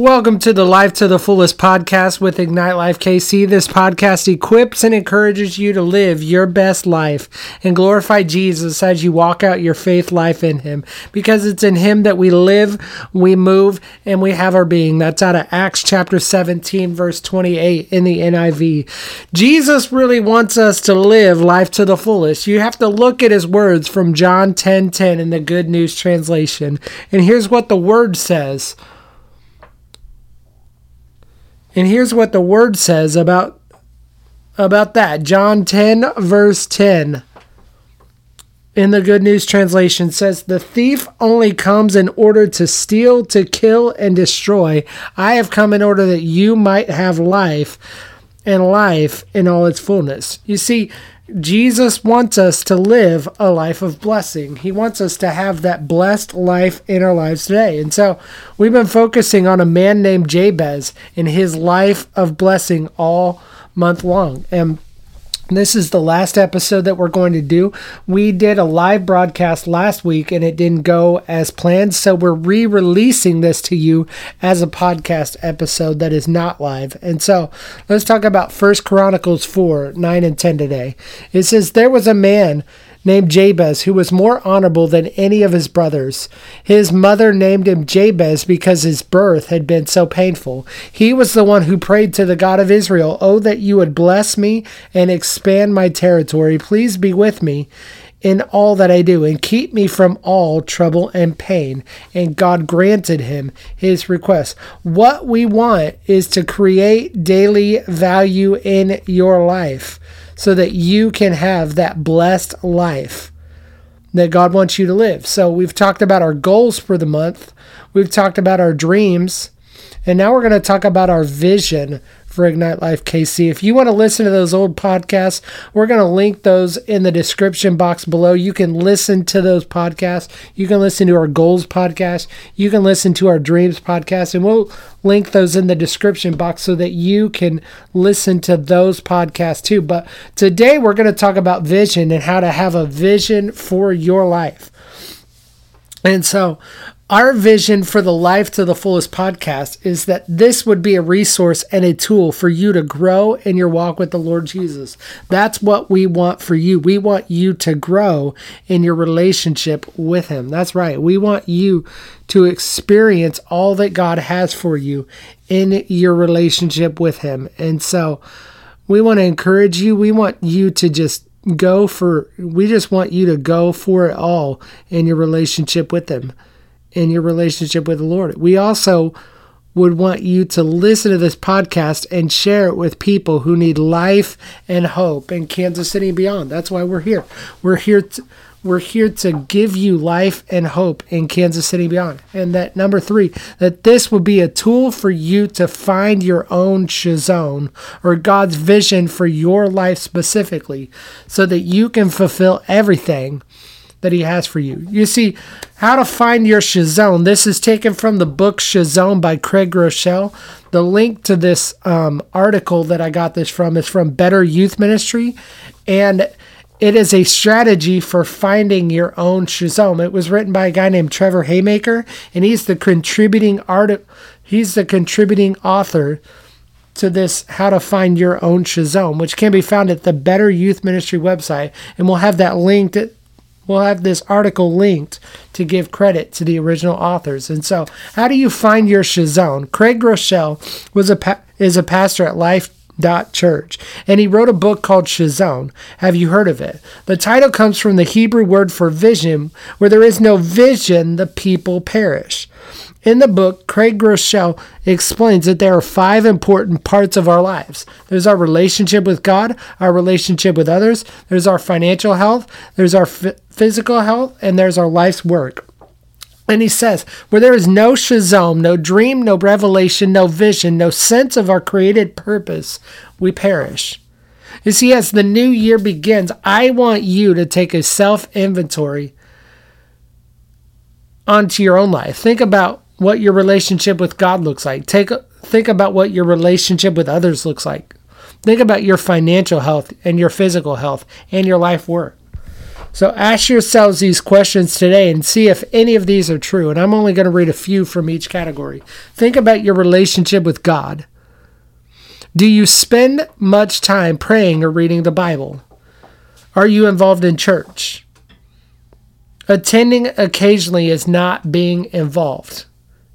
Welcome to the Life to the Fullest podcast with Ignite Life KC. This podcast equips and encourages you to live your best life and glorify Jesus as you walk out your faith life in Him because it's in Him that we live, we move, and we have our being. That's out of Acts chapter 17, verse 28 in the NIV. Jesus really wants us to live life to the fullest. You have to look at His words from John 10 10 in the Good News translation. And here's what the word says. And here's what the word says about about that. John 10 verse 10 in the Good News translation says the thief only comes in order to steal, to kill and destroy. I have come in order that you might have life and life in all its fullness. You see, Jesus wants us to live a life of blessing. He wants us to have that blessed life in our lives today. And so we've been focusing on a man named Jabez and his life of blessing all month long. And this is the last episode that we're going to do. We did a live broadcast last week and it didn't go as planned. So we're re releasing this to you as a podcast episode that is not live. And so let's talk about First Chronicles 4 9 and 10 today. It says, There was a man named Jabez, who was more honorable than any of his brothers. His mother named him Jabez because his birth had been so painful. He was the one who prayed to the God of Israel, Oh, that you would bless me and expand my territory. Please be with me in all that I do and keep me from all trouble and pain. And God granted him his request. What we want is to create daily value in your life so that you can have that blessed life that God wants you to live. So we've talked about our goals for the month, we've talked about our dreams, and now we're going to talk about our vision for Ignite Life KC. If you want to listen to those old podcasts, we're going to link those in the description box below. You can listen to those podcasts. You can listen to our goals podcast. You can listen to our dreams podcast, and we'll link those in the description box so that you can listen to those podcasts too. But today we're going to talk about vision and how to have a vision for your life. And so our vision for the Life to the Fullest podcast is that this would be a resource and a tool for you to grow in your walk with the Lord Jesus. That's what we want for you. We want you to grow in your relationship with Him. That's right. We want you to experience all that God has for you in your relationship with Him. And so we want to encourage you. We want you to just go for, we just want you to go for it all in your relationship with Him in your relationship with the Lord. We also would want you to listen to this podcast and share it with people who need life and hope in Kansas City and beyond. That's why we're here. We're here to we're here to give you life and hope in Kansas City and beyond. And that number three, that this will be a tool for you to find your own Chazown or God's vision for your life specifically so that you can fulfill everything that he has for you. You see, how to find your Chazown. This is taken from the book Chazown by Craig Groeschel. The link to this um, article that I got this from is from Better Youth Ministry, and it is a strategy for finding your own Chazown. It was written by a guy named Trevor Haymaker, and he's the contributing art. He's the contributing author to this how to find your own Chazown, which can be found at the Better Youth Ministry website, and we'll have that linked we'll have this article linked to give credit to the original authors. And so, how do you find your Chazown? Craig Groeschel was a pa- is a pastor at Life Dot Church, and he wrote a book called Chazown. Have you heard of it? The title comes from the Hebrew word for vision, where there is no vision, the people perish. In the book, Craig Groeschel explains that there are five important parts of our lives. There's our relationship with God, our relationship with others, there's our financial health, there's our f- physical health, and there's our life's work. And he says, where there is no shazam, no dream, no revelation, no vision, no sense of our created purpose, we perish. You see, as the new year begins, I want you to take a self inventory onto your own life. Think about what your relationship with God looks like. Take think about what your relationship with others looks like. Think about your financial health and your physical health and your life work. So ask yourselves these questions today and see if any of these are true. And I'm only going to read a few from each category. Think about your relationship with God. Do you spend much time praying or reading the Bible? Are you involved in church? Attending occasionally is not being involved.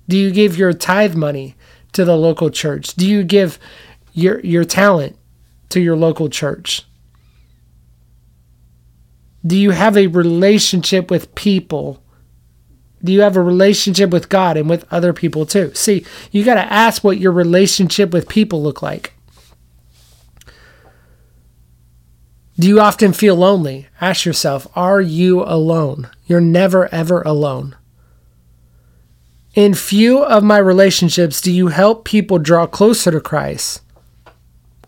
Do you give your tithe money to the local church? Do you give your your talent to your local church? Do you have a relationship with people? Do you have a relationship with God and with other people too? See, you got to ask what your relationship with people look like. Do you often feel lonely? Ask yourself, are you alone? You're never, ever alone. In few of my relationships, do you help people draw closer to Christ?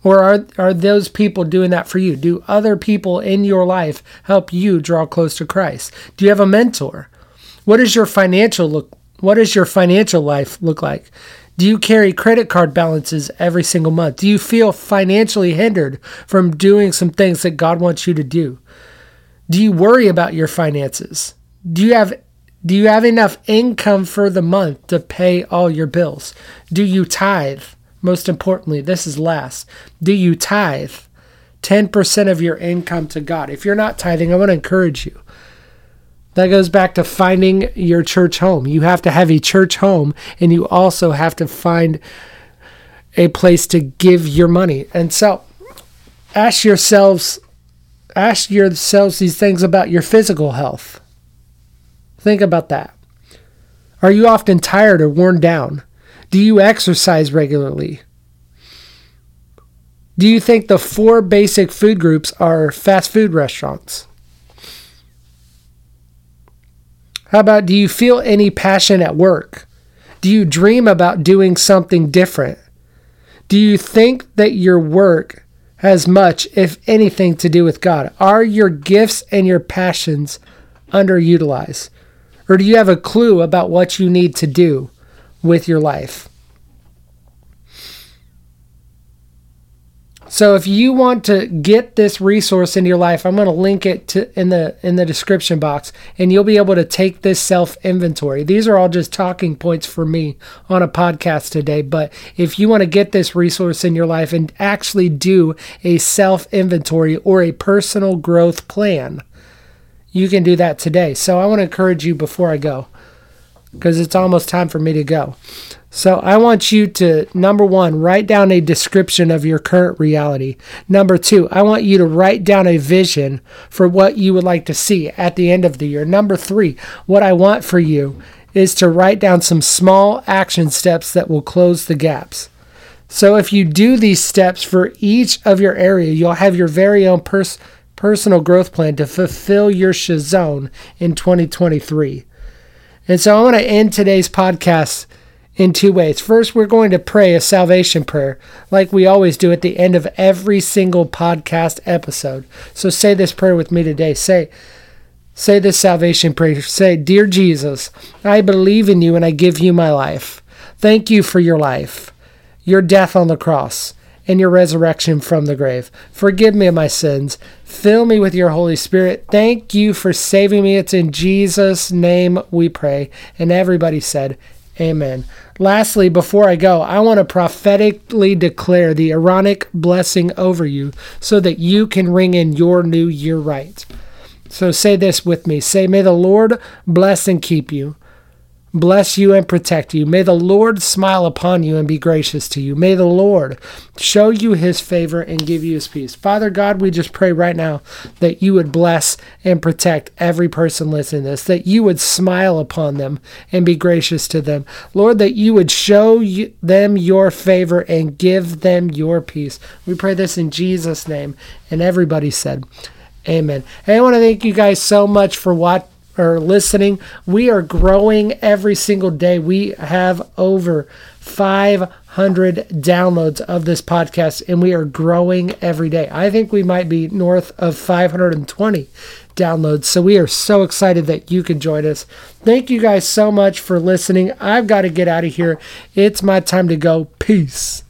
Or are, are those people doing that for you? Do other people in your life help you draw close to Christ? Do you have a mentor? What is your financial look what does your financial life look like? Do you carry credit card balances every single month? Do you feel financially hindered from doing some things that God wants you to do? Do you worry about your finances? Do you have do you have enough income for the month to pay all your bills? Do you tithe? Most importantly, this is last. Do you tithe 10% of your income to God? If you're not tithing, I want to encourage you that goes back to finding your church home. You have to have a church home, and you also have to find a place to give your money. And so, ask yourselves, ask yourselves these things about your physical health. Think about that. Are you often tired or worn down? Do you exercise regularly? Do you think the four basic food groups are fast food restaurants? How about do you feel any passion at work? Do you dream about doing something different? Do you think that your work has much, if anything, to do with God? Are your gifts and your passions underutilized? Or do you have a clue about what you need to do with your life? So if you want to get this resource into your life, I'm going to link it to in the in the description box and you'll be able to take this self inventory. These are all just talking points for me on a podcast today, but if you want to get this resource in your life and actually do a self inventory or a personal growth plan, you can do that today. So I want to encourage you before I go because it's almost time for me to go. So I want you to, number one, write down a description of your current reality. Number two, I want you to write down a vision for what you would like to see at the end of the year. Number three, what I want for you is to write down some small action steps that will close the gaps. So if you do these steps for each of your area, you'll have your very own pers- personal growth plan to fulfill your Chazown in 2023. And so I want to end today's podcast in two ways. First, we're going to pray a salvation prayer, like we always do at the end of every single podcast episode. So say this prayer with me today. Say, say this salvation prayer. Say, Dear Jesus, I believe in you and I give you my life. Thank you for your life, your death on the cross, and your resurrection from the grave. Forgive me of my sins. Fill me with your Holy Spirit. Thank you for saving me. It's in Jesus' name we pray. And everybody said, Amen. Lastly, before I go, I want to prophetically declare the Aaronic blessing over you so that you can ring in your new year right. So say this with me. Say, May the Lord bless and keep you bless you and protect you. May the Lord smile upon you and be gracious to you. May the Lord show you his favor and give you his peace. Father God, we just pray right now that you would bless and protect every person listening to this, that you would smile upon them and be gracious to them. Lord, that you would show them your favor and give them your peace. We pray this in Jesus' name. And everybody said, Amen. Hey, I want to thank you guys so much for watching or listening. We are growing every single day. We have over 500 downloads of this podcast, and we are growing every day. I think we might be north of 520 downloads. So we are so excited that you can join us. Thank you guys so much for listening. I've got to get out of here. It's my time to go. Peace.